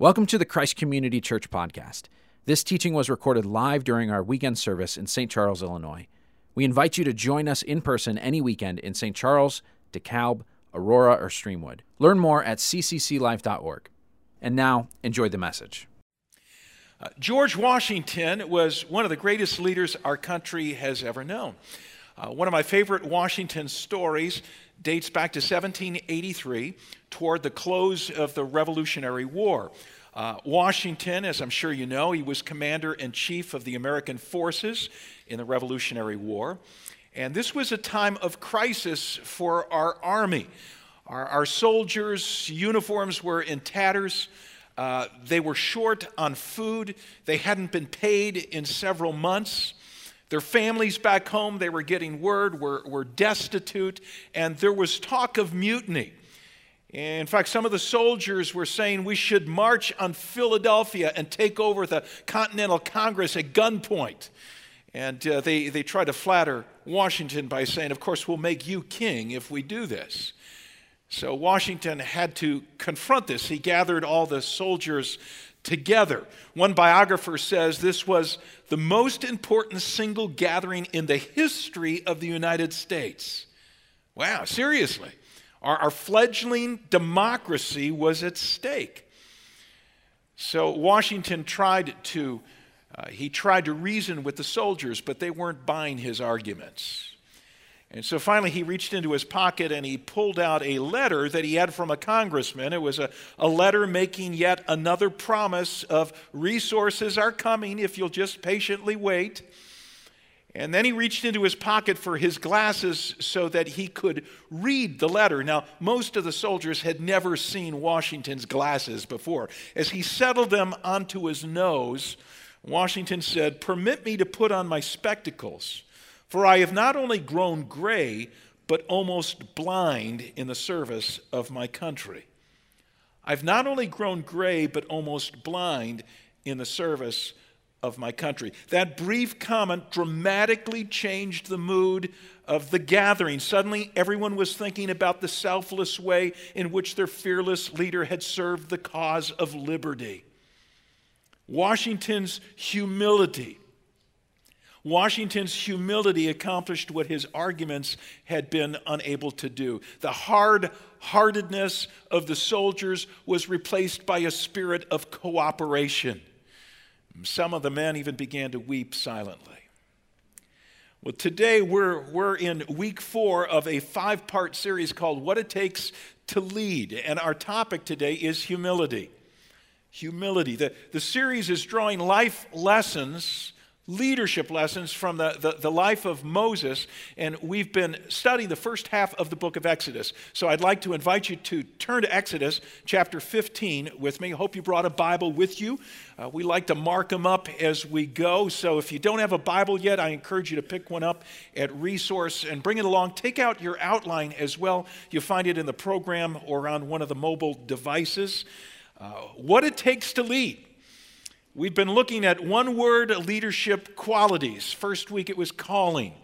Welcome to the Christ Community Church podcast. This teaching was recorded live during our weekend service in St. Charles, Illinois. We invite you to join us in person any weekend in St. Charles, DeKalb, Aurora, or Streamwood. Learn more at ccclife.org. And now, enjoy the message. Uh, George Washington was one of the greatest leaders our country has ever known. Uh, one of my favorite Washington stories dates back to 1783 toward the close of the Revolutionary War. Uh, Washington, as I'm sure you know, he was commander in chief of the American forces in the Revolutionary War. And this was a time of crisis for our army. Our, our soldiers' uniforms were in tatters. Uh, they were short on food. They hadn't been paid in several months. Their families back home, they were getting word, were, were destitute, and there was talk of mutiny. In fact, some of the soldiers were saying we should march on Philadelphia and take over the Continental Congress at gunpoint. And uh, they, they tried to flatter Washington by saying, Of course, we'll make you king if we do this. So Washington had to confront this. He gathered all the soldiers together. One biographer says this was the most important single gathering in the history of the United States. Wow, seriously. Our, our fledgling democracy was at stake. So Washington tried to uh, he tried to reason with the soldiers, but they weren't buying his arguments. And so finally, he reached into his pocket and he pulled out a letter that he had from a congressman. It was a, a letter making yet another promise of resources are coming if you'll just patiently wait. And then he reached into his pocket for his glasses so that he could read the letter. Now, most of the soldiers had never seen Washington's glasses before. As he settled them onto his nose, Washington said, Permit me to put on my spectacles, for I have not only grown gray, but almost blind in the service of my country. I've not only grown gray, but almost blind in the service of my country. That brief comment dramatically changed the mood of the gathering. Suddenly, everyone was thinking about the selfless way in which their fearless leader had served the cause of liberty. Washington's humility. Washington's humility accomplished what his arguments had been unable to do. The hard heartedness of the soldiers was replaced by a spirit of cooperation. Some of the men even began to weep silently. Well, today we're, we're in week four of a five part series called What It Takes to Lead. And our topic today is humility. Humility. The, the series is drawing life lessons leadership lessons from the, the, the, life of Moses, and we've been studying the first half of the book of Exodus. So I'd like to invite you to turn to Exodus chapter 15 with me. I hope you brought a Bible with you. Uh, we like to mark them up as we go. So if you don't have a Bible yet, I encourage you to pick one up at Resource and bring it along. Take out your outline as well. You'll find it in the program or on one of the mobile devices. Uh, what it takes to lead. We've been looking at one word leadership qualities. First week it was calling,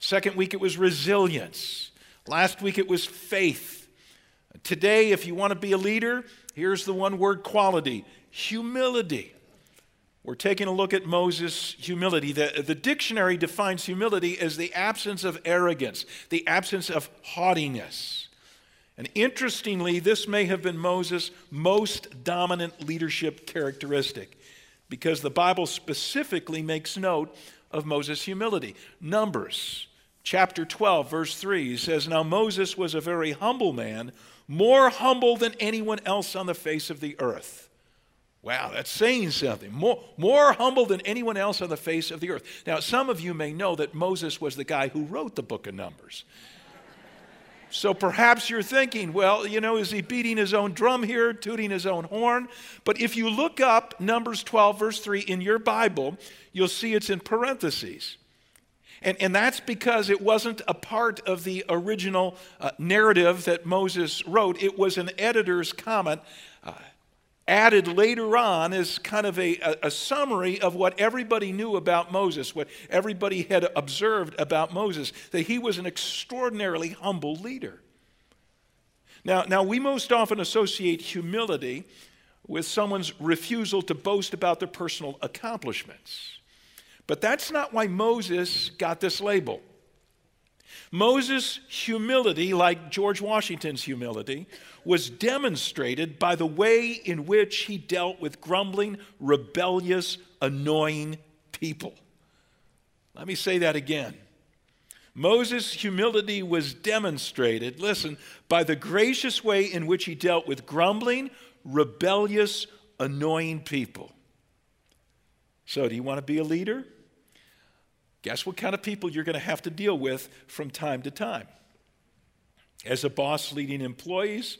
second week it was resilience, last week it was faith. Today, if you want to be a leader, here's the one word quality humility. We're taking a look at Moses' humility. The, the dictionary defines humility as the absence of arrogance, the absence of haughtiness. And interestingly, this may have been Moses' most dominant leadership characteristic because the Bible specifically makes note of Moses' humility. Numbers chapter 12, verse 3 says, Now Moses was a very humble man, more humble than anyone else on the face of the earth. Wow, that's saying something. More, more humble than anyone else on the face of the earth. Now, some of you may know that Moses was the guy who wrote the book of Numbers. So perhaps you're thinking, well, you know, is he beating his own drum here, tooting his own horn? But if you look up Numbers 12, verse 3 in your Bible, you'll see it's in parentheses. And, and that's because it wasn't a part of the original uh, narrative that Moses wrote, it was an editor's comment. Added later on as kind of a, a, a, summary of what everybody knew about Moses, what everybody had observed about Moses, that he was an extraordinarily humble leader. Now, now we most often associate humility with someone's refusal to boast about their personal accomplishments. But that's not why Moses got this label. Moses' humility, like George Washington's humility, was demonstrated by the way in which he dealt with grumbling, rebellious, annoying people. Let me say that again. Moses' humility was demonstrated, listen, by the gracious way in which he dealt with grumbling, rebellious, annoying people. So, do you want to be a leader? Guess what kind of people you're going to have to deal with from time to time? As a boss leading employees,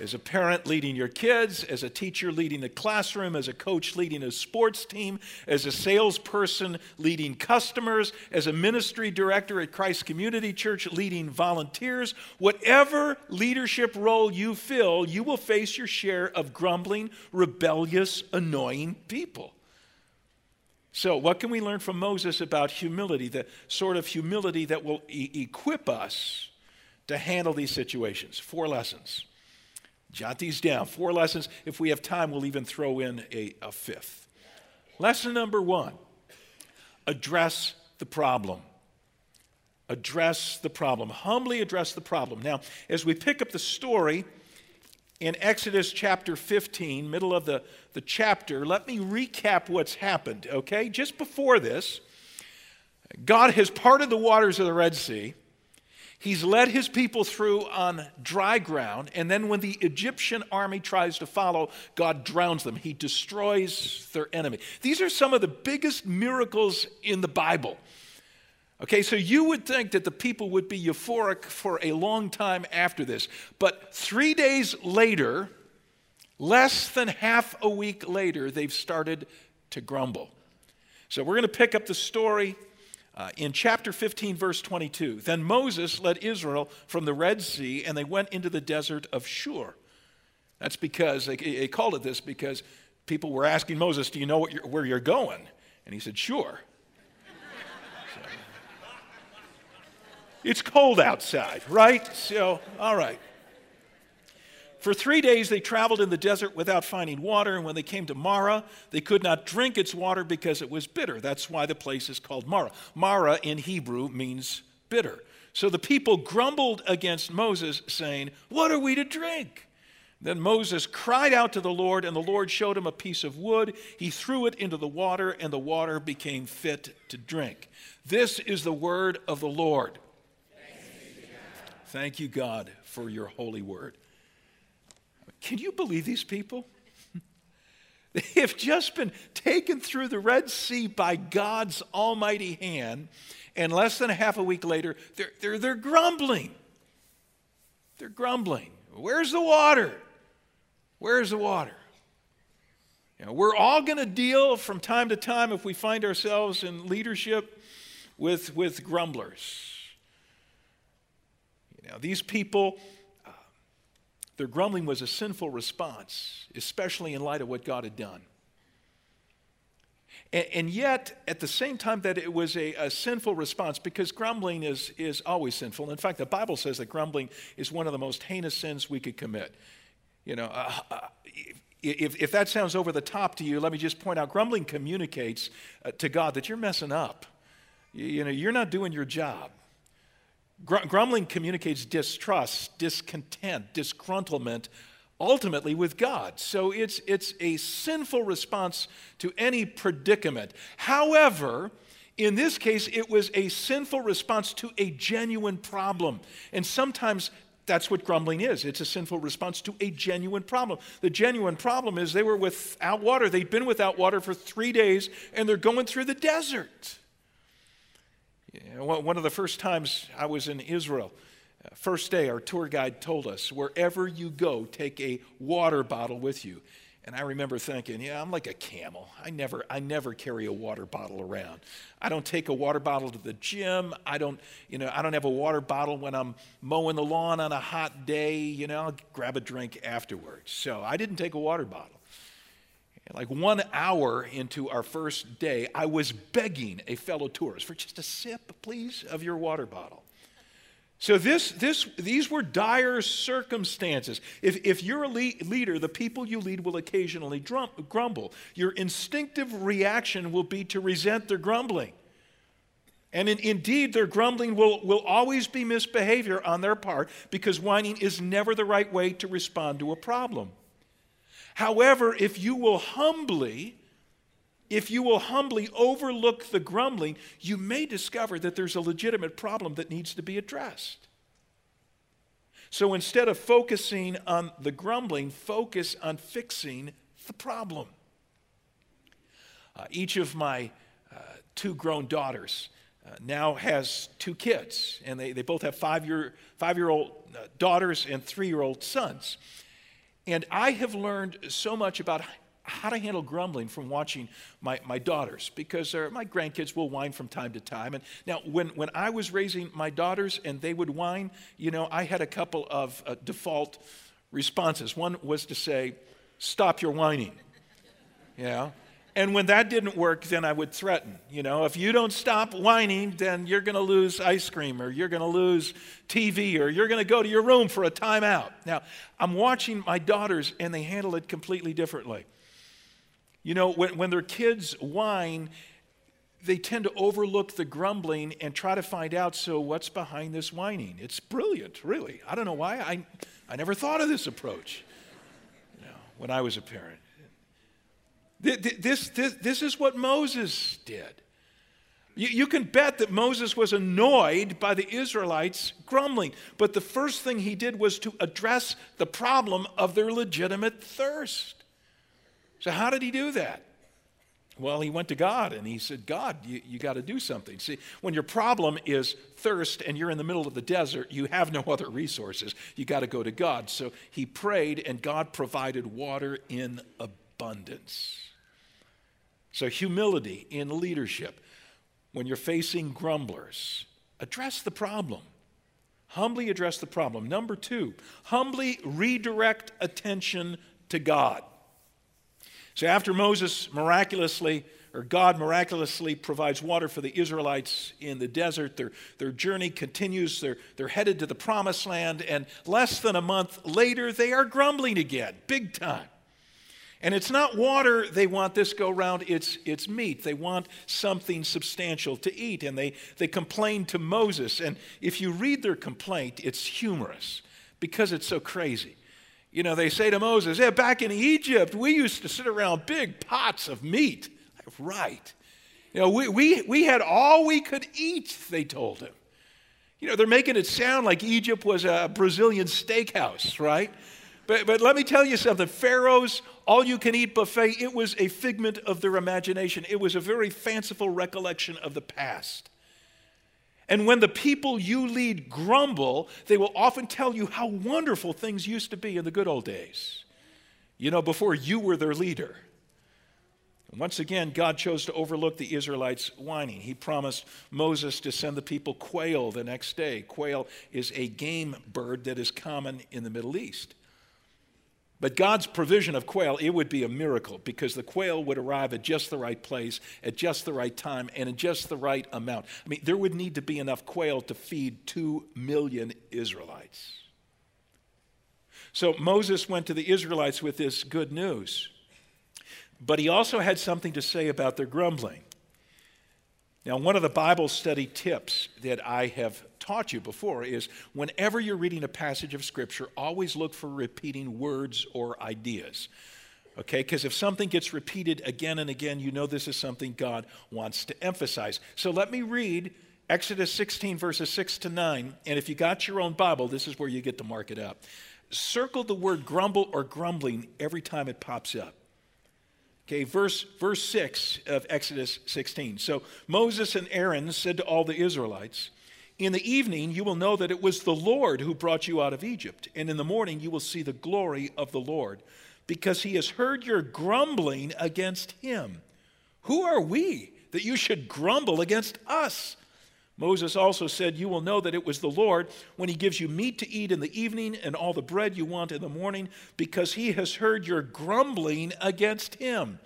as a parent leading your kids, as a teacher leading the classroom, as a coach leading a sports team, as a salesperson leading customers, as a ministry director at Christ Community Church leading volunteers, whatever leadership role you fill, you will face your share of grumbling, rebellious, annoying people. So, what can we learn from Moses about humility, the sort of humility that will e- equip us to handle these situations? Four lessons. Jot these down. Four lessons. If we have time, we'll even throw in a, a fifth. Lesson number one address the problem. Address the problem. Humbly address the problem. Now, as we pick up the story in Exodus chapter 15, middle of the, the chapter, let me recap what's happened, okay? Just before this, God has parted the waters of the Red Sea. He's led his people through on dry ground, and then when the Egyptian army tries to follow, God drowns them. He destroys their enemy. These are some of the biggest miracles in the Bible. Okay, so you would think that the people would be euphoric for a long time after this, but three days later, less than half a week later, they've started to grumble. So we're going to pick up the story uh, in chapter 15, verse 22, then Moses led Israel from the Red Sea and they went into the desert of Shur. That's because they, they called it this because people were asking Moses, Do you know you're, where you're going? And he said, Sure. So, it's cold outside, right? So, all right. For three days they traveled in the desert without finding water, and when they came to Marah, they could not drink its water because it was bitter. That's why the place is called Marah. Marah in Hebrew means bitter. So the people grumbled against Moses, saying, What are we to drink? Then Moses cried out to the Lord, and the Lord showed him a piece of wood. He threw it into the water, and the water became fit to drink. This is the word of the Lord. Thank you, God, for your holy word. Can you believe these people? They have just been taken through the Red Sea by God's almighty hand, and less than a half a week later, they're, they're, they're grumbling. They're grumbling. Where's the water? Where's the water? You know, we're all going to deal from time to time if we find ourselves in leadership with, with grumblers. You know, these people their grumbling was a sinful response, especially in light of what God had done. And, and yet, at the same time that it was a, a, sinful response, because grumbling is, is always sinful. In fact, the Bible says that grumbling is one of the most heinous sins we could commit. You know, uh, uh, if, if that sounds over the top to you, let me just point out grumbling communicates uh, to God that you're messing up. You, you know, you're not doing your job. Grumbling communicates distrust, discontent, disgruntlement, ultimately with God. So it's, it's a sinful response to any predicament. However, in this case, it was a sinful response to a genuine problem. And sometimes that's what grumbling is it's a sinful response to a genuine problem. The genuine problem is they were without water. They'd been without water for three days, and they're going through the desert. One of the first times I was in Israel, uh, first day, our tour guide told us wherever you go, take a water bottle with you. And I remember thinking, yeah, I'm like a camel. I never, I never carry a water bottle around. I don't take a water bottle to the gym. I don't, you know, I don't have a water bottle when I'm mowing the lawn on a hot day. You know, I'll grab a drink afterwards. So I didn't take a water bottle. Like one hour into our first day, I was begging a fellow tourist for just a sip, please, of your water bottle. So this, this, these were dire circumstances. If, if you're a le- leader, the people you lead will occasionally drum, grumble. Your instinctive reaction will be to resent their grumbling. And in, indeed, their grumbling will, will always be misbehavior on their part because whining is never the right way to respond to a problem. However, if you will humbly, if you will humbly overlook the grumbling, you may discover that there's a legitimate problem that needs to be addressed. So instead of focusing on the grumbling, focus on fixing the problem. Uh, each of my uh, two grown daughters uh, now has two kids, and they, they both have five year, five year old uh, daughters and three year old sons. And I have learned so much about how to handle grumbling from watching my, my daughters because uh, my grandkids will whine from time to time. And now, when, when I was raising my daughters and they would whine, you know, I had a couple of uh, default responses. One was to say, Stop your whining. Yeah. And when that didn't work, then I would threaten. You know, if you don't stop whining, then you're going to lose ice cream or you're going to lose TV or you're going to go to your room for a timeout. Now, I'm watching my daughters and they handle it completely differently. You know, when, when their kids whine, they tend to overlook the grumbling and try to find out so what's behind this whining. It's brilliant, really. I don't know why. I, I never thought of this approach you know, when I was a parent. This, this, this is what Moses did. You, you can bet that Moses was annoyed by the Israelites grumbling, but the first thing he did was to address the problem of their legitimate thirst. So, how did he do that? Well, he went to God and he said, God, you, you got to do something. See, when your problem is thirst and you're in the middle of the desert, you have no other resources. You got to go to God. So he prayed and God provided water in abundance. So, humility in leadership. When you're facing grumblers, address the problem. Humbly address the problem. Number two, humbly redirect attention to God. So after Moses miraculously, or God miraculously provides water for the Israelites in the desert, their, their journey continues. They're, they're headed to the promised land, and less than a month later, they are grumbling again, big time. And it's not water they want this go round, it's, it's meat. They want something substantial to eat. And they, they complain to Moses. And if you read their complaint, it's humorous because it's so crazy. You know, they say to Moses, yeah, back in Egypt, we used to sit around big pots of meat. Right. You know, we, we, we had all we could eat, they told him. You know, they're making it sound like Egypt was a Brazilian steakhouse, right? But, but let me tell you something Pharaoh's all you can eat buffet, it was a figment of their imagination. It was a very fanciful recollection of the past. And when the people you lead grumble, they will often tell you how wonderful things used to be in the good old days, you know, before you were their leader. Once again, God chose to overlook the Israelites' whining. He promised Moses to send the people quail the next day. Quail is a game bird that is common in the Middle East. But God's provision of quail, it would be a miracle because the quail would arrive at just the right place, at just the right time, and in just the right amount. I mean, there would need to be enough quail to feed two million Israelites. So Moses went to the Israelites with this good news. But he also had something to say about their grumbling. Now, one of the Bible study tips that I have taught you before is whenever you're reading a passage of Scripture, always look for repeating words or ideas. Okay, because if something gets repeated again and again, you know this is something God wants to emphasize. So let me read Exodus 16, verses 6 to 9. And if you got your own Bible, this is where you get to mark it up. Circle the word grumble or grumbling every time it pops up. Okay, verse, verse 6 of Exodus 16. So Moses and Aaron said to all the Israelites, In the evening you will know that it was the Lord who brought you out of Egypt, and in the morning you will see the glory of the Lord, because he has heard your grumbling against him. Who are we that you should grumble against us? Moses also said, You will know that it was the Lord when he gives you meat to eat in the evening and all the bread you want in the morning, because he has heard your grumbling against him.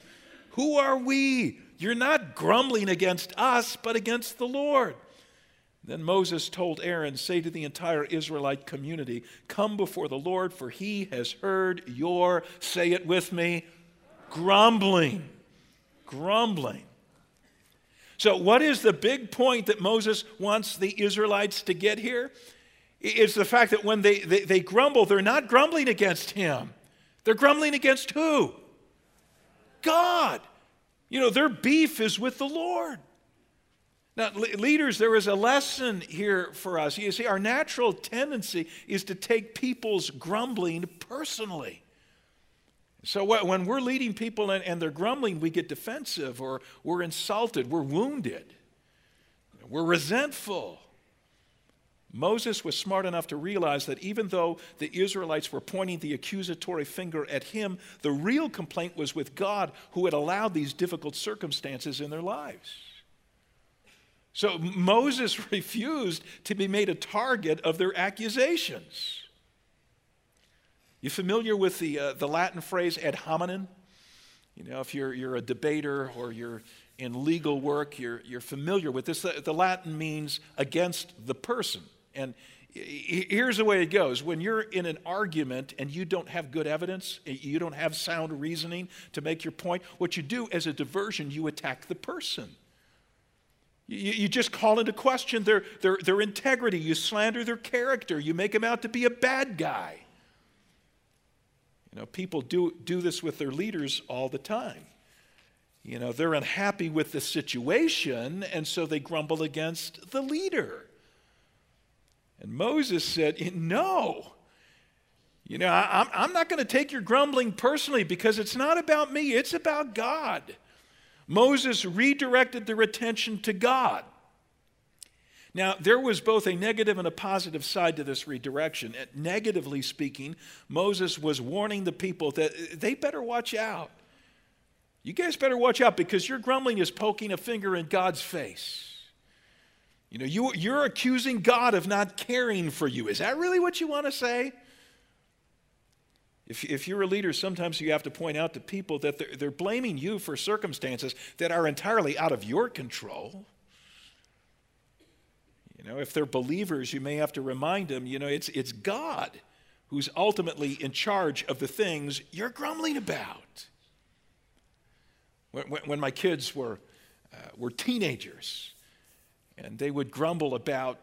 Who are we? You're not grumbling against us, but against the Lord. Then Moses told Aaron, Say to the entire Israelite community, Come before the Lord, for he has heard your, say it with me, grumbling. Grumbling. So, what is the big point that Moses wants the Israelites to get here? It's the fact that when they, they, they grumble, they're not grumbling against him. They're grumbling against who? God. You know, their beef is with the Lord. Now, leaders, there is a lesson here for us. You see, our natural tendency is to take people's grumbling personally. So when we're leading people and they're grumbling, we get defensive or we're insulted, we're wounded, we're resentful. Moses was smart enough to realize that even though the Israelites were pointing the accusatory finger at him, the real complaint was with God who had allowed these difficult circumstances in their lives. So Moses refused to be made a target of their accusations. You familiar with the, uh, the Latin phrase ad hominem? You know, if you're, you're a debater or you're in legal work, you're, you're familiar with this. The, the Latin means against the person. And here's the way it goes when you're in an argument and you don't have good evidence, you don't have sound reasoning to make your point, what you do as a diversion, you attack the person. You, you just call into question their, their, their integrity. You slander their character. You make them out to be a bad guy. You know, people do, do this with their leaders all the time. You know, they're unhappy with the situation, and so they grumble against the leader. And Moses said, No. You know, I, I'm not going to take your grumbling personally because it's not about me, it's about God. Moses redirected their attention to God. Now, there was both a negative and a positive side to this redirection. Negatively speaking, Moses was warning the people that they better watch out. You guys better watch out because your grumbling is poking a finger in God's face. You know, you, you're accusing God of not caring for you. Is that really what you want to say? If, if you're a leader, sometimes you have to point out to people that they're, they're blaming you for circumstances that are entirely out of your control. You know, if they're believers, you may have to remind them, you know, it's, it's God who's ultimately in charge of the things you're grumbling about. When, when, my kids were, uh, were teenagers and they would grumble about,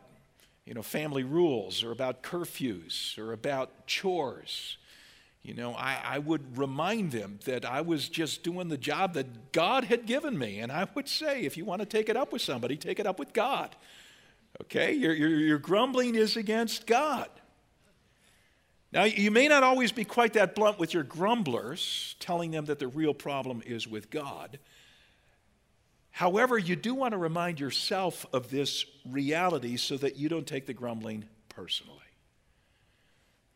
you know, family rules or about curfews or about chores, you know, I, I would remind them that I was just doing the job that God had given me. And I would say, if you want to take it up with somebody, take it up with God. Okay? Your, your, your grumbling is against God. Now, you may not always be quite that blunt with your grumblers, telling them that the real problem is with God. However, you do want to remind yourself of this reality so that you don't take the grumbling personally.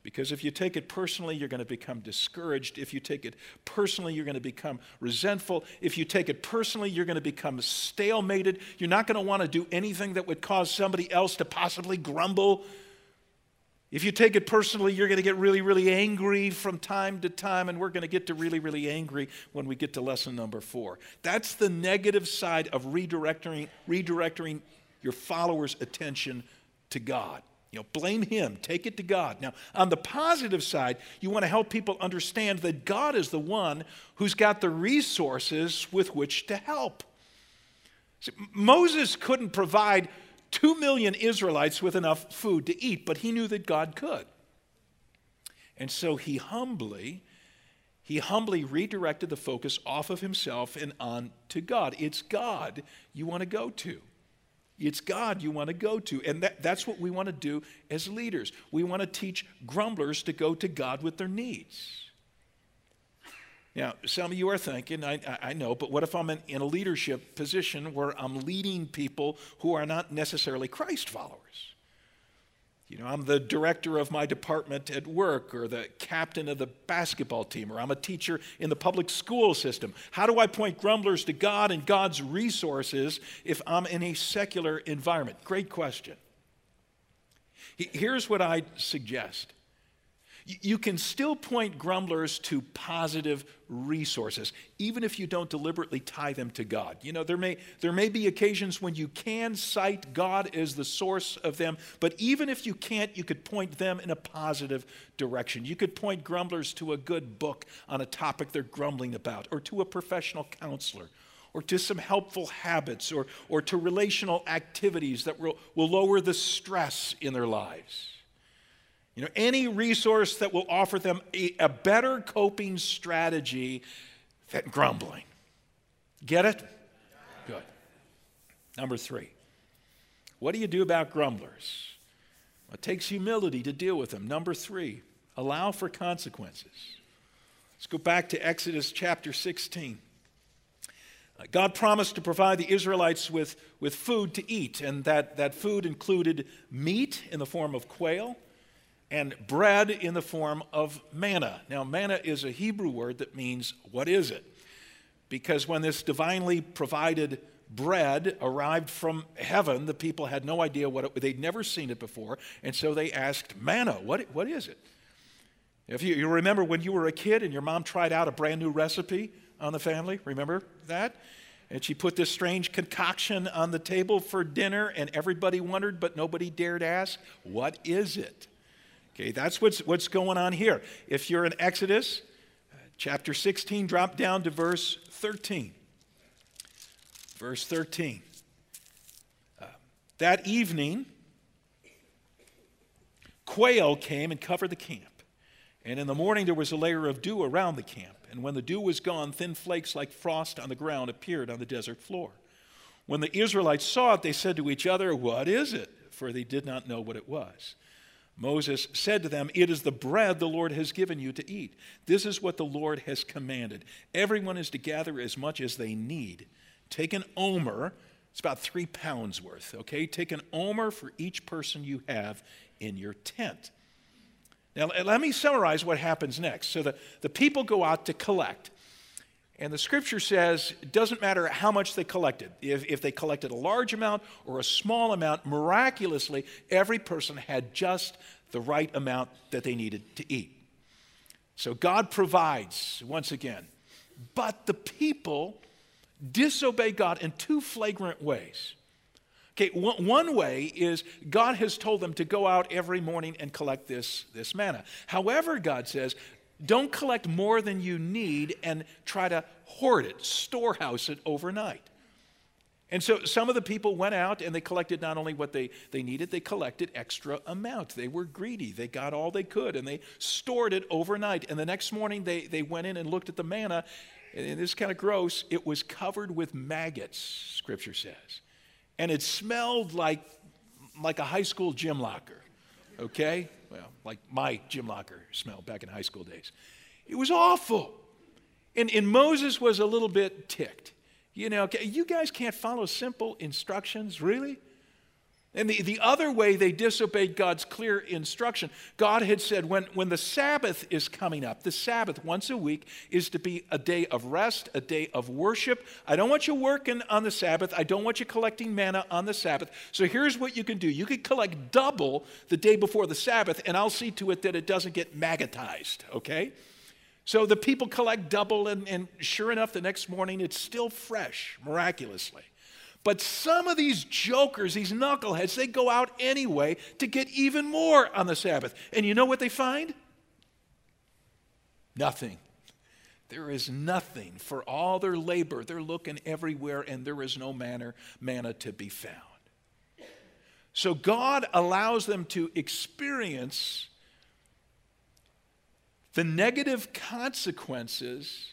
Because if you take it personally, you're going to become discouraged. If you take it personally, you're going to become resentful. If you take it personally, you're going to become stalemated. You're not going to want to do anything that would cause somebody else to possibly grumble. If you take it personally, you're going to get really, really angry from time to time, and we're going to get to really, really angry when we get to lesson number four. That's the negative side of redirecting, redirecting your followers' attention to God. You know, blame him, take it to God. Now, on the positive side, you want to help people understand that God is the one who's got the resources with which to help. See, Moses couldn't provide two million Israelites with enough food to eat, but he knew that God could. And so he humbly, he humbly redirected the focus off of himself and on to God. It's God you want to go to. It's God you want to go to. And that, that's what we want to do as leaders. We want to teach grumblers to go to God with their needs. Now, some of you are thinking, I, I know, but what if I'm in, in a leadership position where I'm leading people who are not necessarily Christ followers? You know, I'm the director of my department at work or the captain of the basketball team or I'm a teacher in the public school system. How do I point grumblers to God and God's resources if I'm in a secular environment? Great question. Here's what I suggest You can still point grumblers to positive resources, even if you don't deliberately tie them to God. You know, there may, there may be occasions when you can cite God as the source of them, but even if you can't, you could point them in a positive direction. You could point grumblers to a good book on a topic they're grumbling about, or to a professional counselor, or to some helpful habits, or, or to relational activities that will, will lower the stress in their lives. You know, any resource that will offer them a, a better coping strategy than grumbling. Get it? Good. Number three, what do you do about grumblers? It takes humility to deal with them. Number three, allow for consequences. Let's go back to Exodus chapter 16. Uh, God promised to provide the Israelites with, with food to eat, and that, that food included meat in the form of quail and bread in the form of manna. Now, manna is a Hebrew word that means, what is it? Because when this divinely provided bread arrived from heaven, the people had no idea what it, they'd never seen it before, and so they asked, Manna, what, what is it? If you, you remember when you were a kid and your mom tried out a brand new recipe on the family, remember that? And she put this strange concoction on the table for dinner, and everybody wondered, but nobody dared ask, What is it? Okay, that's what's, what's going on here. If you're in Exodus uh, chapter 16, drop down to verse 13. Verse 13. Uh, that evening, quail came and covered the camp. And in the morning, there was a layer of dew around the camp. And when the dew was gone, thin flakes like frost on the ground appeared on the desert floor. When the Israelites saw it, they said to each other, What is it? For they did not know what it was. Moses said to them, It is the bread the Lord has given you to eat. This is what the Lord has commanded. Everyone is to gather as much as they need. Take an omer, it's about three pounds worth, okay? Take an omer for each person you have in your tent. Now, let me summarize what happens next. So the, the people go out to collect. And the scripture says it doesn't matter how much they collected. If, if they collected a large amount or a small amount, miraculously, every person had just the right amount that they needed to eat. So God provides once again. But the people disobey God in two flagrant ways. Okay, one, way is God has told them to go out every morning and collect this, this manna. However, God says, don't collect more than you need and try to hoard it, storehouse it overnight. And so some of the people went out and they collected not only what they, they needed, they collected extra amount. They were greedy. They got all they could and they stored it overnight. And the next morning they, they went in and looked at the manna. And this is kind of gross. It was covered with maggots, scripture says. And it smelled like, like a high school gym locker, okay? Well, like my gym locker smell back in high school days. It was awful. And, and Moses was a little bit ticked. You know, you guys can't follow simple instructions, really? And the, the other way they disobeyed God's clear instruction, God had said when, when the Sabbath is coming up, the Sabbath once a week is to be a day of rest, a day of worship. I don't want you working on the Sabbath. I don't want you collecting manna on the Sabbath. So here's what you can do you can collect double the day before the Sabbath, and I'll see to it that it doesn't get maggotized, okay? So the people collect double, and, and sure enough, the next morning it's still fresh, miraculously. But some of these jokers, these knuckleheads, they go out anyway to get even more on the Sabbath. And you know what they find? Nothing. There is nothing. For all their labor, they're looking everywhere, and there is no manner, manna to be found. So God allows them to experience the negative consequences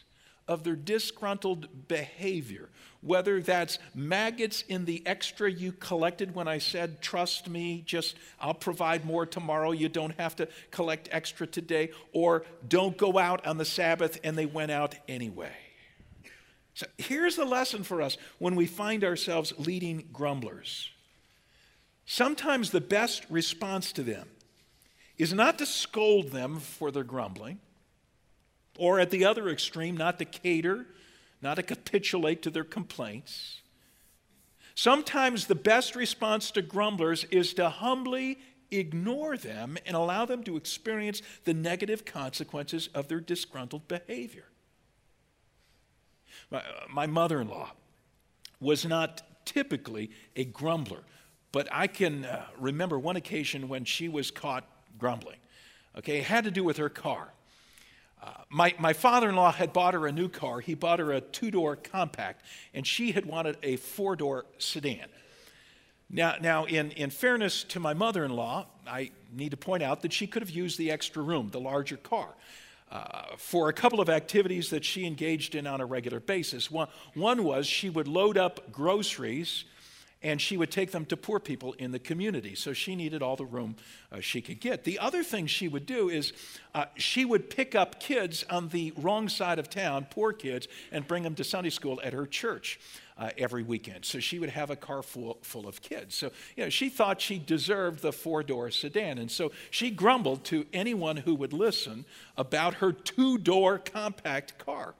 of their disgruntled behavior whether that's maggots in the extra you collected when I said, trust me, just I'll provide more tomorrow, you don't have to collect extra today, or don't go out on the Sabbath, and they went out anyway. So here's the lesson for us when we find ourselves leading grumblers. Sometimes the best response to them is not to scold them for their grumbling, or at the other extreme, not to cater not to capitulate to their complaints. Sometimes the best response to grumblers is to humbly ignore them and allow them to experience the negative consequences of their disgruntled behavior. My, my mother in law was not typically a grumbler, but I can uh, remember one occasion when she was caught grumbling. Okay, it had to do with her car. My, my father in law had bought her a new car. He bought her a two door compact, and she had wanted a four door sedan. Now, now in, in fairness to my mother in law, I need to point out that she could have used the extra room, the larger car. Uh, for a couple of activities that she engaged in on a regular basis. One, one was she would load up groceries and she would take them to poor people in the community. So she needed all the room uh, she could get. The other thing she would do is uh, she would pick up kids on the wrong side of town, poor kids, and bring them to Sunday school at her church. Uh, every weekend. So she would have a car full, full of kids. So, you know, she thought she deserved the four door sedan. And so she grumbled to anyone who would listen about her two door compact car.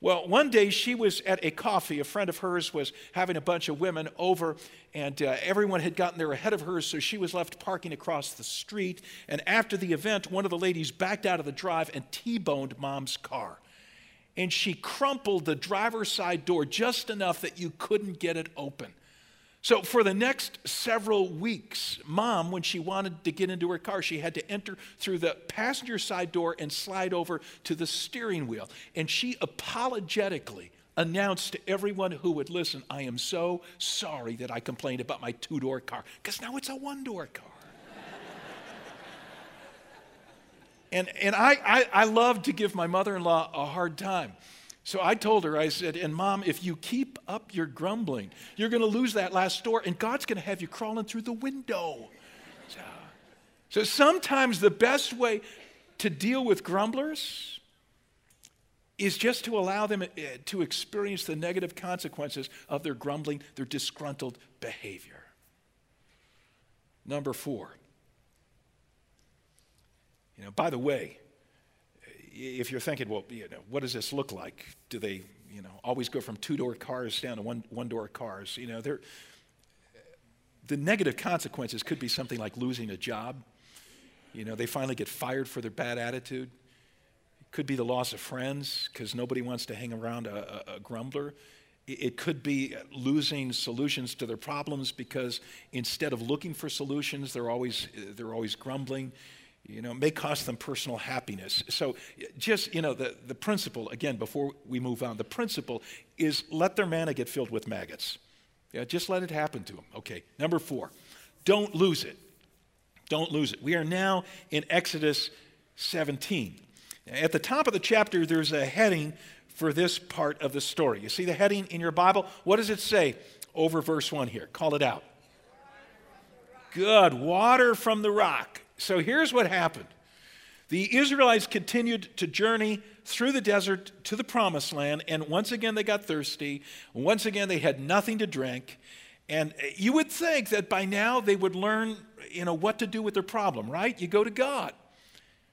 Well, one day she was at a coffee. A friend of hers was having a bunch of women over, and uh, everyone had gotten there ahead of her, so she was left parking across the street. And after the event, one of the ladies backed out of the drive and T boned mom's car. And she crumpled the driver's side door just enough that you couldn't get it open. So, for the next several weeks, mom, when she wanted to get into her car, she had to enter through the passenger side door and slide over to the steering wheel. And she apologetically announced to everyone who would listen, I am so sorry that I complained about my two door car, because now it's a one door car. and and I, I, I love to give my mother in law a hard time. So I told her, I said, and mom, if you keep up your grumbling, you're going to lose that last door, and God's going to have you crawling through the window. So, so sometimes the best way to deal with grumblers is just to allow them eh, to experience the negative consequences of their grumbling, their disgruntled behavior. Number four. You know, by the way, if you're thinking, well, you know, what does this look like? Do they, you know, always go from two-door cars down to one one-door cars? You know, they're, the negative consequences could be something like losing a job. You know, they finally get fired for their bad attitude. It could be the loss of friends because nobody wants to hang around a, a, a grumbler. It could be losing solutions to their problems because instead of looking for solutions, they're always, they're always grumbling you know, may cost them personal happiness. So, just, you know, the, the principle, again, before we move on, the principle is let their manna get filled with maggots. Yeah, just let it happen to them. Okay, number four, don't lose it. Don't lose it. We are now in Exodus 17. At the top of the chapter, there's a heading for this part of the story. You see the heading in your Bible? What does it say over verse 1 here? Call it out. Good. Water from the rock. So here's what happened the Israelites continued to journey through the desert to the promised land, and once again they got thirsty. Once again they had nothing to drink. And you would think that by now they would learn, you know, what to do with their problem, right? You go to God.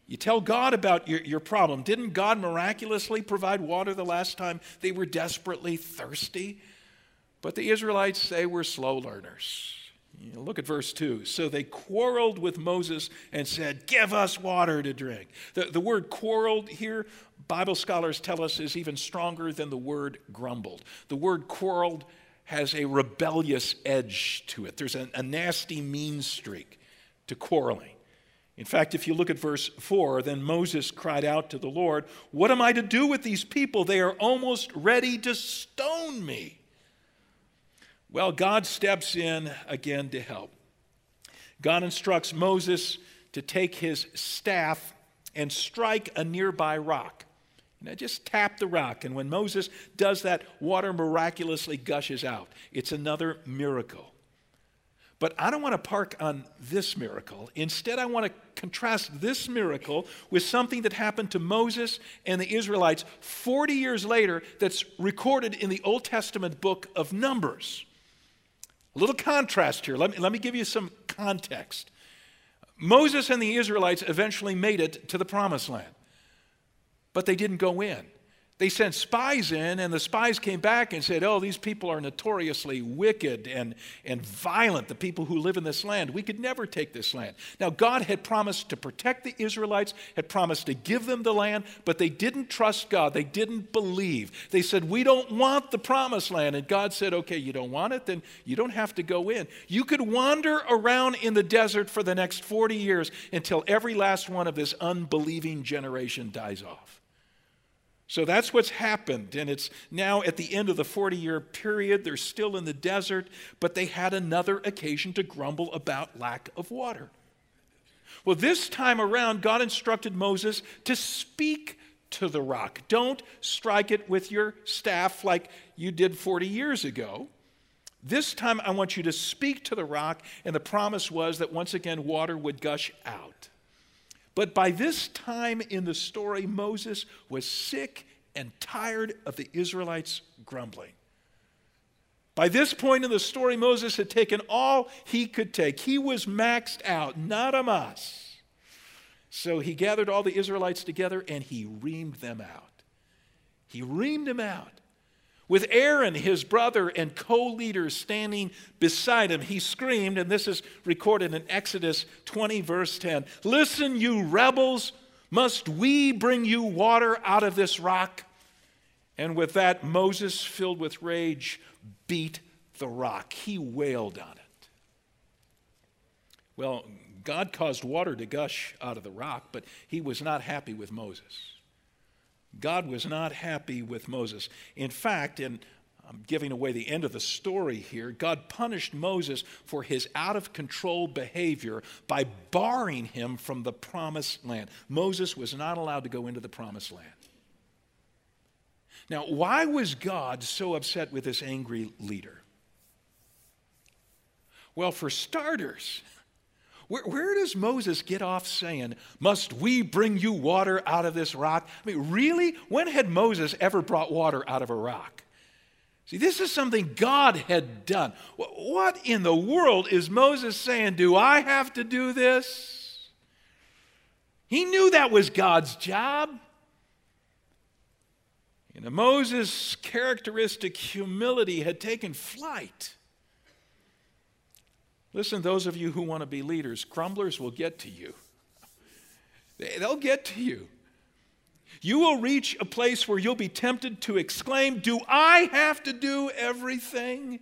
You tell God about your, your problem. Didn't God miraculously provide water the last time they were desperately thirsty? But the Israelites, they were slow learners. You look at verse 2. So they quarreled with Moses and said, Give us water to drink. The, the word quarreled here, Bible scholars tell us, is even stronger than the word grumbled. The word quarreled has a rebellious edge to it, there's a, a nasty, mean streak to quarreling. In fact, if you look at verse 4, then Moses cried out to the Lord, What am I to do with these people? They are almost ready to stone me. Well, God steps in again to help. God instructs Moses to take his staff and strike a nearby rock. Now, just tap the rock, and when Moses does that, water miraculously gushes out. It's another miracle. But I don't want to park on this miracle. Instead, I want to contrast this miracle with something that happened to Moses and the Israelites 40 years later that's recorded in the Old Testament book of Numbers. A little contrast here. Let me, let me give you some context. Moses and the Israelites eventually made it to the promised land, but they didn't go in. They sent spies in, and the spies came back and said, Oh, these people are notoriously wicked and, and violent, the people who live in this land. We could never take this land. Now, God had promised to protect the Israelites, had promised to give them the land, but they didn't trust God. They didn't believe. They said, We don't want the promised land. And God said, Okay, you don't want it? Then you don't have to go in. You could wander around in the desert for the next 40 years until every last one of this unbelieving generation dies off. So that's what's happened. And it's now at the end of the 40 year period. They're still in the desert, but they had another occasion to grumble about lack of water. Well, this time around, God instructed Moses to speak to the rock. Don't strike it with your staff like you did 40 years ago. This time, I want you to speak to the rock, and the promise was that once again, water would gush out. But by this time in the story, Moses was sick and tired of the Israelites grumbling. By this point in the story, Moses had taken all he could take. He was maxed out, not a muss. So he gathered all the Israelites together and he reamed them out. He reamed them out. With Aaron, his brother, and co leaders standing beside him, he screamed, and this is recorded in Exodus 20, verse 10 Listen, you rebels, must we bring you water out of this rock? And with that, Moses, filled with rage, beat the rock. He wailed on it. Well, God caused water to gush out of the rock, but he was not happy with Moses. God was not happy with Moses. In fact, in I'm giving away the end of the story here, God punished Moses for his out of control behavior by barring him from the promised land. Moses was not allowed to go into the promised land. Now, why was God so upset with this angry leader? Well, for starters, where, where, does Moses get off saying, Must we bring you water out of this rock? I mean, really? When had Moses ever brought water out of a rock? See, this is something God had done. What in the world is Moses saying? Do I have to do this? He knew that was God's job. You know, Moses' characteristic humility had taken flight. Listen, those of you who want to be leaders, crumblers will get to you. They'll get to you. You will reach a place where you'll be tempted to exclaim, Do I have to do everything?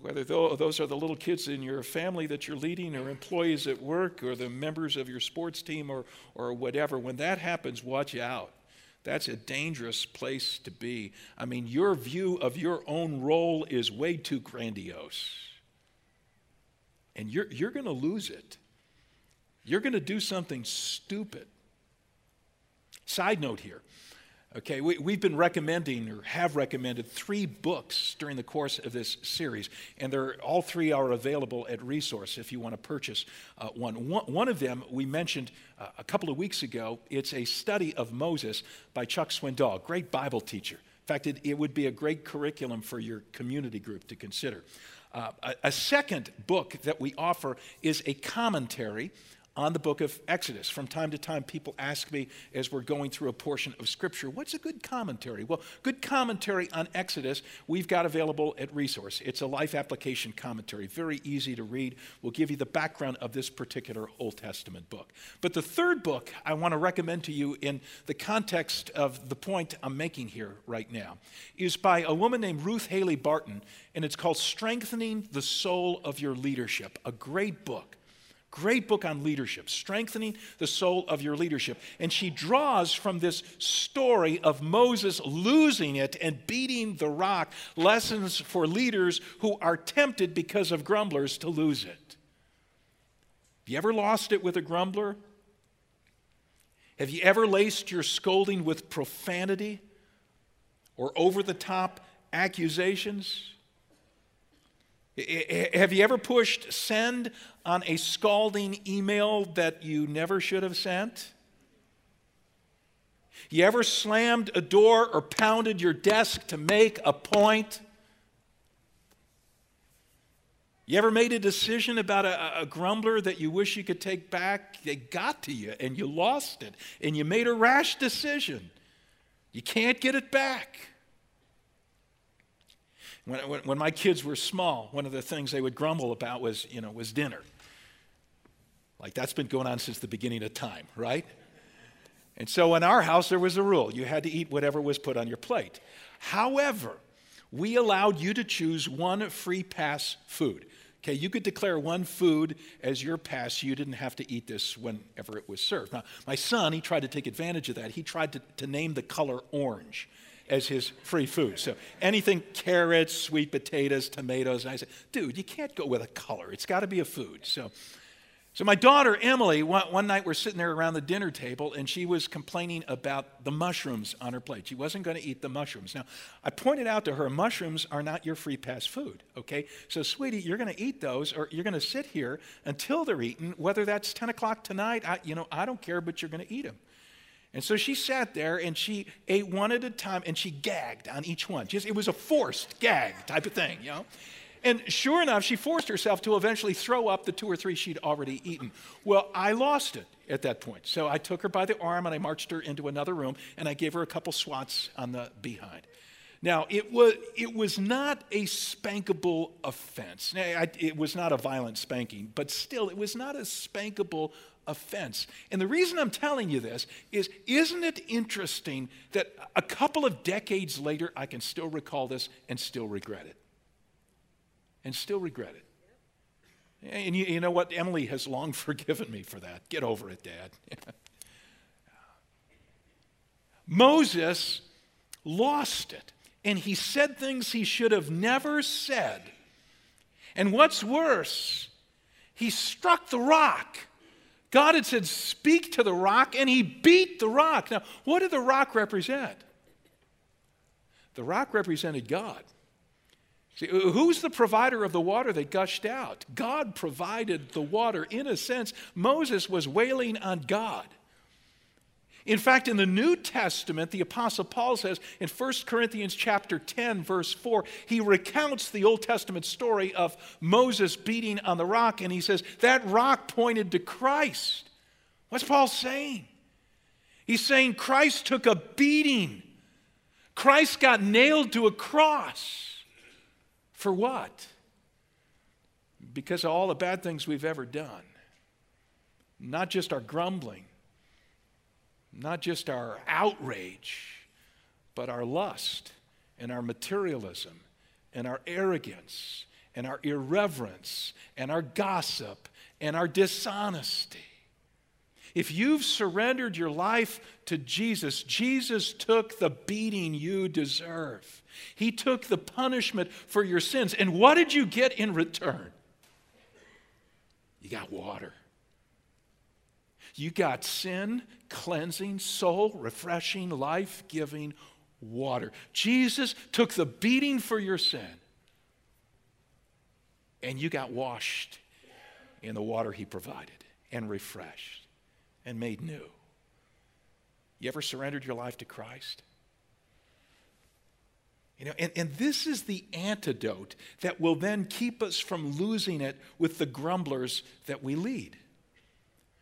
Whether those are the little kids in your family that you're leading, or employees at work, or the members of your sports team, or, or whatever, when that happens, watch out. That's a dangerous place to be. I mean, your view of your own role is way too grandiose and you're, you're going to lose it. You're going to do something stupid. Side note here. Okay, we, we've been recommending or have recommended three books during the course of this series, and they're, all three are available at Resource if you want to purchase uh, one. one. One of them we mentioned uh, a couple of weeks ago. It's a study of Moses by Chuck Swindoll, great Bible teacher. In fact, it, it would be a great curriculum for your community group to consider. Uh, a, a second book that we offer is a commentary on the book of Exodus. From time to time, people ask me as we're going through a portion of Scripture, what's a good commentary? Well, good commentary on Exodus we've got available at Resource. It's a life application commentary, very easy to read. We'll give you the background of this particular Old Testament book. But the third book I want to recommend to you in the context of the point I'm making here right now is by a woman named Ruth Haley Barton, and it's called Strengthening the Soul of Your Leadership, a great book. Great book on leadership, strengthening the soul of your leadership. And she draws from this story of Moses losing it and beating the rock lessons for leaders who are tempted because of grumblers to lose it. Have you ever lost it with a grumbler? Have you ever laced your scolding with profanity or over the top accusations? Have you ever pushed send on a scalding email that you never should have sent? You ever slammed a door or pounded your desk to make a point? You ever made a decision about a, a, grumbler that you wish you could take back? They got to you and you lost it and you made a rash decision. You can't get it back. When, when, when, my kids were small, one of the things they would grumble about was, you know, was dinner. Like that's been going on since the beginning of time, right? And so in our house, there was a rule you had to eat whatever was put on your plate. However, we allowed you to choose one free pass food. Okay, you could declare one food as your pass. You didn't have to eat this whenever it was served. Now, my son, he tried to take advantage of that. He tried to, to name the color orange as his free food. So anything carrots, sweet potatoes, tomatoes. And I said, dude, you can't go with a color. It's got to be a food. So so, my daughter Emily, one, one, night we're sitting there around the dinner table, and she was complaining about the mushrooms on her plate. She wasn't going to eat the mushrooms. Now, I pointed out to her, mushrooms are not your free pass food, okay? So, sweetie, you're going to eat those, or you're going to sit here until they're eaten, whether that's 10 o'clock tonight, I, you know, I don't care, but you're going to eat them. And so she sat there and she ate one at a time and she gagged on each one. Just, it was a forced gag type of thing, you know? And sure enough, she forced herself to eventually throw up the two or three she'd already eaten. Well, I lost it at that point. So I took her by the arm and I marched her into another room and I gave her a couple swats on the behind. Now, it was, it was not a spankable offense. It was not a violent spanking, but still, it was not a spankable offense. And the reason I'm telling you this is isn't it interesting that a couple of decades later, I can still recall this and still regret it? and still regret it. And you, you know what? Emily has long forgiven me for that. Get over it, Dad. Moses lost it, and he said things he should have never said. And what's worse, he struck the rock. God had said, Speak to the rock, and he beat the rock. Now, what did the rock represent? The rock represented God. See, who's the provider of the water that gushed out? God provided the water. In a sense, Moses was wailing on God. In fact, in the New Testament, the Apostle Paul says in 1 Corinthians chapter 10, verse 4, he recounts the Old Testament story of Moses beating on the rock, and he says that rock pointed to Christ. What's Paul saying? He's saying Christ took a beating. Christ got nailed to a cross. For what? Because of all the bad things we've ever done. Not just our grumbling, not just our outrage, but our lust and our materialism and our arrogance and our irreverence and our gossip and our dishonesty. If you've surrendered your life to Jesus, Jesus took the beating you deserve. He took the punishment for your sins. And what did you get in return? You got water. You got sin cleansing, soul refreshing, life giving water. Jesus took the beating for your sin, and you got washed in the water he provided and refreshed and made new. You ever surrendered your life to Christ? You know, and, and this is the antidote that will then keep us from losing it with the grumblers that we lead.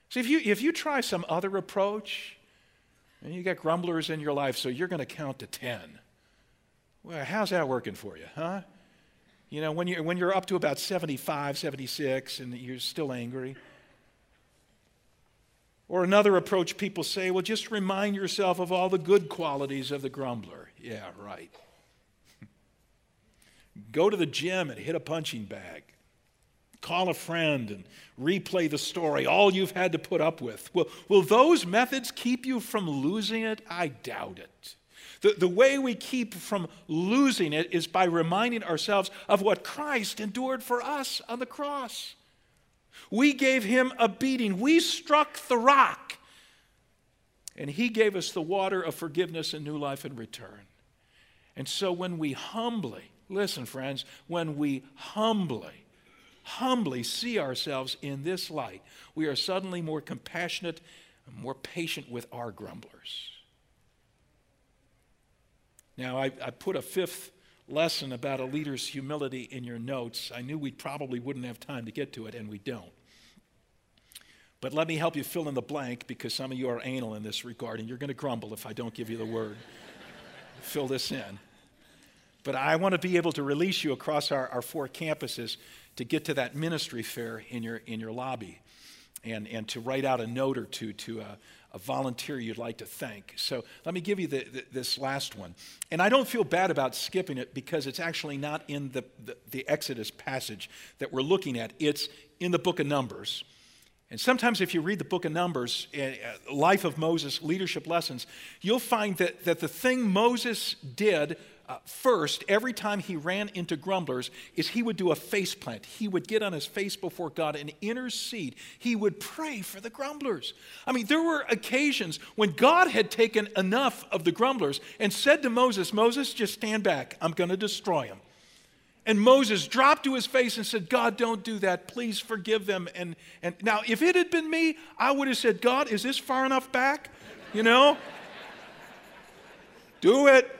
See, if you, if you try some other approach, and you got grumblers in your life, so you're going to count to 10. Well, how's that working for you, huh? You know, when you're, when you're up to about 75, 76, and you're still angry. Or another approach, people say, well, just remind yourself of all the good qualities of the grumbler. Yeah, right. Go to the gym and hit a punching bag. Call a friend and replay the story, all you've had to put up with. Will, will those methods keep you from losing it? I doubt it. The, the way we keep from losing it is by reminding ourselves of what Christ endured for us on the cross. We gave him a beating, we struck the rock, and he gave us the water of forgiveness and new life in return. And so when we humbly Listen, friends, when we humbly, humbly see ourselves in this light, we are suddenly more compassionate and more patient with our grumblers. Now, I, I, put a fifth lesson about a leader's humility in your notes. I knew we probably wouldn't have time to get to it, and we don't. But let me help you fill in the blank because some of you are anal in this regard, and you're going to grumble if I don't give you the word. fill this in. But I want to be able to release you across our, our four campuses to get to that ministry fair in your, in your lobby and, and to write out a note or two to a, a volunteer you'd like to thank. So let me give you the, the, this last one. And I don't feel bad about skipping it because it's actually not in the, the, the Exodus passage that we're looking at, it's in the book of Numbers. And sometimes, if you read the book of Numbers, uh, Life of Moses, Leadership Lessons, you'll find that, that the thing Moses did uh, first, every time he ran into grumblers, is he would do a face plant. He would get on his face before God and intercede. He would pray for the grumblers. I mean, there were occasions when God had taken enough of the grumblers and said to Moses, Moses, just stand back. I'm going to destroy them. And Moses dropped to his face and said, God, don't do that. Please forgive them. And, and now, if it had been me, I would have said, God, is this far enough back? You know? do it.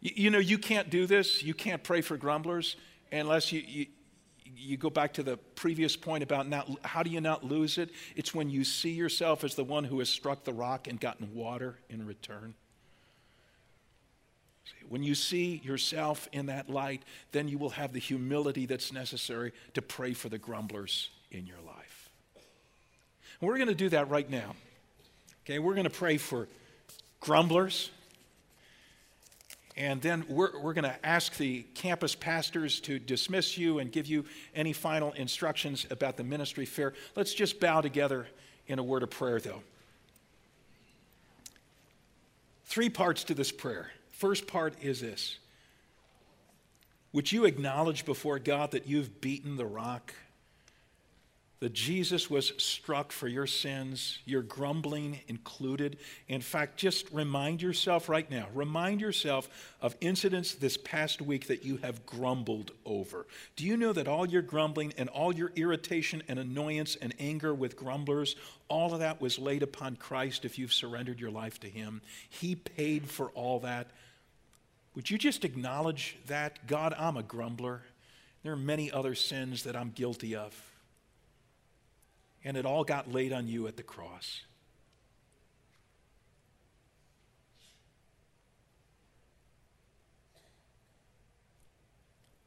You, you know, you can't do this. You can't pray for grumblers unless you, you, you go back to the previous point about not, how do you not lose it? It's when you see yourself as the one who has struck the rock and gotten water in return. When you see yourself in that light, then you will have the humility that's necessary to pray for the grumblers in your life. And we're going to do that right now. Okay, we're going to pray for grumblers and then we're, we're going to ask the campus pastors to dismiss you and give you any final instructions about the ministry fair. Let's just bow together in a word of prayer, though. Three parts to this prayer. First part is this Would you acknowledge before God that you've beaten the rock? That Jesus was struck for your sins, your grumbling included. In fact, just remind yourself right now, remind yourself of incidents this past week that you have grumbled over. Do you know that all your grumbling and all your irritation and annoyance and anger with grumblers, all of that was laid upon Christ if you've surrendered your life to Him? He paid for all that. Would you just acknowledge that? God, I'm a grumbler. There are many other sins that I'm guilty of and it all got laid on you at the cross.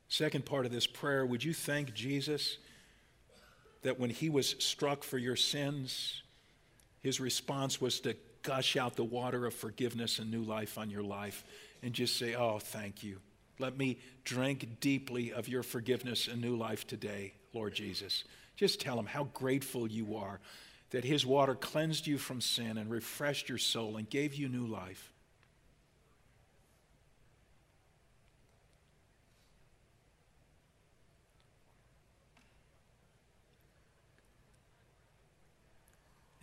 Second part of this prayer, would you thank Jesus that when he was struck for your sins, his response was to gush out the water of forgiveness and new life on your life and just say, Oh, thank you. Let me drink deeply of your forgiveness and new life today, Lord Jesus. Just tell him how grateful you are that his water cleansed you from sin and refreshed your soul and gave you new life.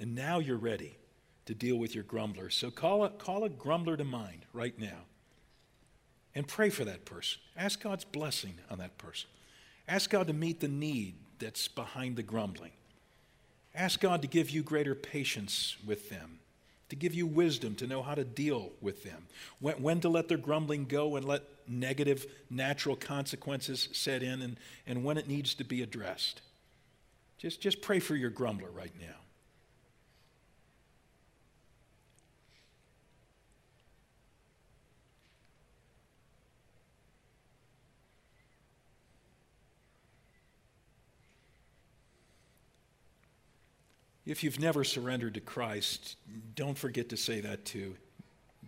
And now you're ready to deal with your grumblers. So call a, call a grumbler to mind right now and pray for that person. Ask God's blessing on that person. Ask God to meet the need that's behind the grumbling. Ask God to give you greater patience with them, to give you wisdom to know how to deal with them, when, when to let their grumbling go and let negative natural consequences set in, and, and when it needs to be addressed. Just, just pray for your grumbler right now. If you've never surrendered to Christ, don't forget to say that too.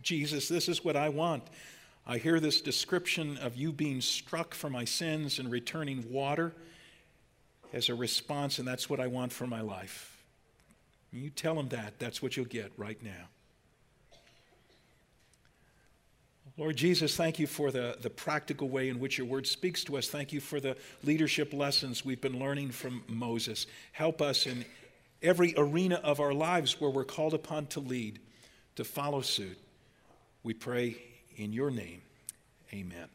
Jesus, this is what I want. I hear this description of you being struck for my sins and returning water as a response, and that's what I want for my life. You tell him that, that's what you'll get right now. Lord Jesus, thank you for the, the practical way in which your word speaks to us. Thank you for the leadership lessons we've been learning from Moses. Help us in every arena of our lives where we're called upon to lead, to follow suit. We pray in your name. Amen.